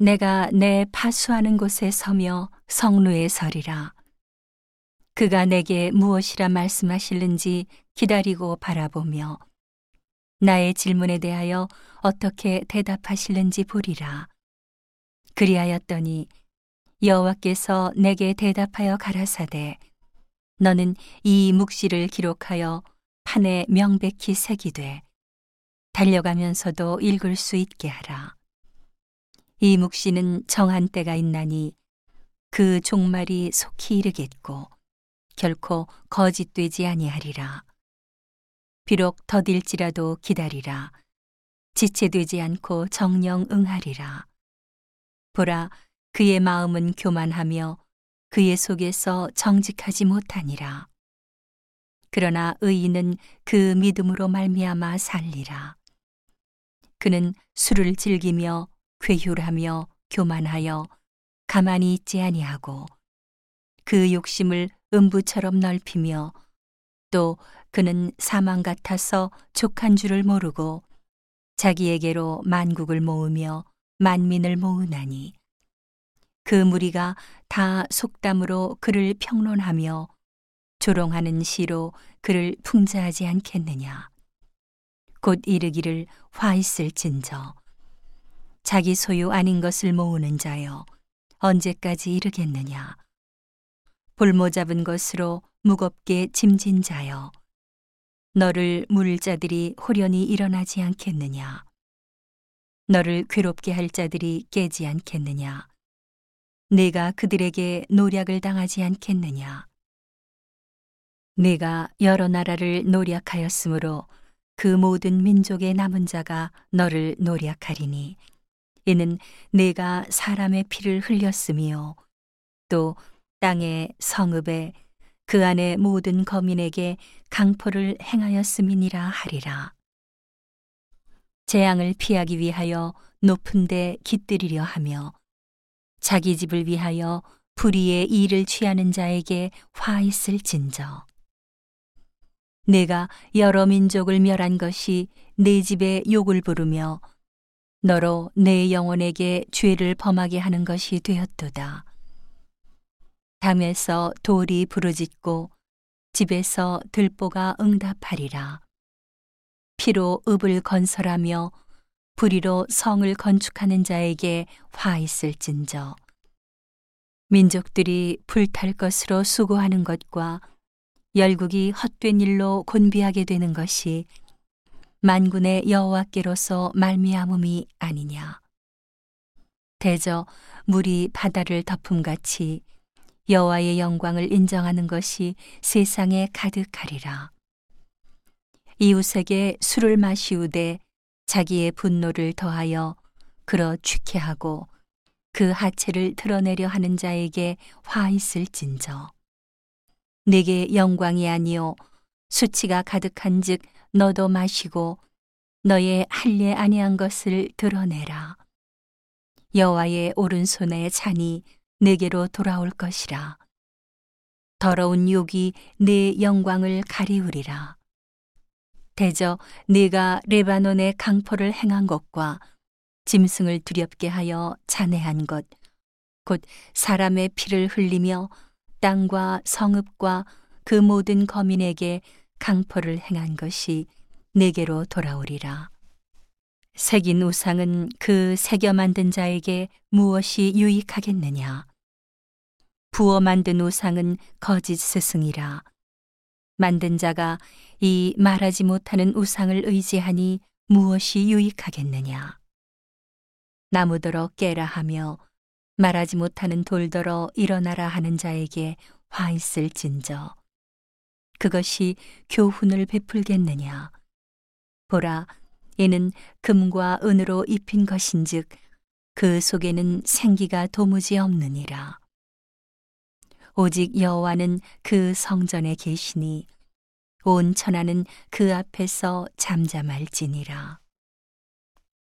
내가 내 파수하는 곳에 서며 성루에 서리라. 그가 내게 무엇이라 말씀하실는지 기다리고 바라보며 나의 질문에 대하여 어떻게 대답하실는지 보리라. 그리하였더니 여호와께서 내게 대답하여 가라사대 너는 이 묵시를 기록하여 판에 명백히 새기되 달려가면서도 읽을 수 있게 하라. 이 묵시는 정한 때가 있나니 그 종말이 속히 이르겠고 결코 거짓되지 아니하리라. 비록 더딜지라도 기다리라. 지체되지 않고 정령 응하리라. 보라, 그의 마음은 교만하며 그의 속에서 정직하지 못하니라. 그러나 의인은 그 믿음으로 말미암아 살리라. 그는 술을 즐기며 괴휼하며 교만하여 가만히 있지 아니하고 그 욕심을 음부처럼 넓히며 또 그는 사망 같아서 족한 줄을 모르고 자기에게로 만국을 모으며 만민을 모으나니 그 무리가 다 속담으로 그를 평론하며 조롱하는 시로 그를 풍자하지 않겠느냐? 곧 이르기를 화 있을진저 자기 소유 아닌 것을 모으는 자여 언제까지 이르겠느냐? 볼모 잡은 것으로 무겁게 짐진 자여 너를 물 자들이 호련히 일어나지 않겠느냐? 너를 괴롭게 할 자들이 깨지 않겠느냐? 내가 그들에게 노략을 당하지 않겠느냐? 내가 여러 나라를 노략하였으므로 그 모든 민족의 남은 자가 너를 노략하리니 이는 내가 사람의 피를 흘렸으며 또 땅의 성읍에 그 안에 모든 거민에게 강포를 행하였음이니라 하리라. 재앙을 피하기 위하여 높은 데 깃들이려 하며 자기 집을 위하여 불의의 일을 취하는 자에게 화 있을 진저. 내가 여러 민족을 멸한 것이 내 집에 욕을 부르며 너로 내 영혼에게 죄를 범하게 하는 것이 되었도다. 담에서 돌이 부르짖고 집에서 들보가 응답하리라. 피로 읍을 건설하며 불의로 성을 건축하는 자에게 화 있을진저. 민족들이 불탈 것으로 수고하는 것과 열국이 헛된 일로 곤비하게 되는 것이 만군의 여호와께로서 말미암음이 아니냐. 대저 물이 바다를 덮음같이 여호와의 영광을 인정하는 것이 세상에 가득하리라. 이웃에게 술을 마시우되 자기의 분노를 더하여 그러 취케하고 그 하체를 드러내려 하는 자에게 화 있을진저. 내게 영광이 아니요 수치가 가득한즉 너도 마시고 너의 할례 아니한 것을 드러내라. 여호와의 오른손에 잔이 내게로 돌아올 것이라. 더러운 욕이 내 영광을 가리우리라. 대저 네가 레바논의 강포를 행한 것과 짐승을 두렵게 하여 잔해한 것, 곧 사람의 피를 흘리며 땅과 성읍과 그 모든 거민에게 강포를 행한 것이 내게로 돌아오리라. 새긴 우상은 그 새겨 만든 자에게 무엇이 유익하겠느냐? 부어 만든 우상은 거짓 스승이라. 만든 자가 이 말하지 못하는 우상을 의지하니 무엇이 유익하겠느냐? 나무더러 깨라 하며 말하지 못하는 돌더러 일어나라 하는 자에게 화 있을 진저. 그것이 교훈을 베풀겠느냐. 보라, 이는 금과 은으로 입힌 것인즉 그 속에는 생기가 도무지 없느니라. 오직 여호와는 그 성전에 계시니 온 천하는 그 앞에서 잠잠할지니라.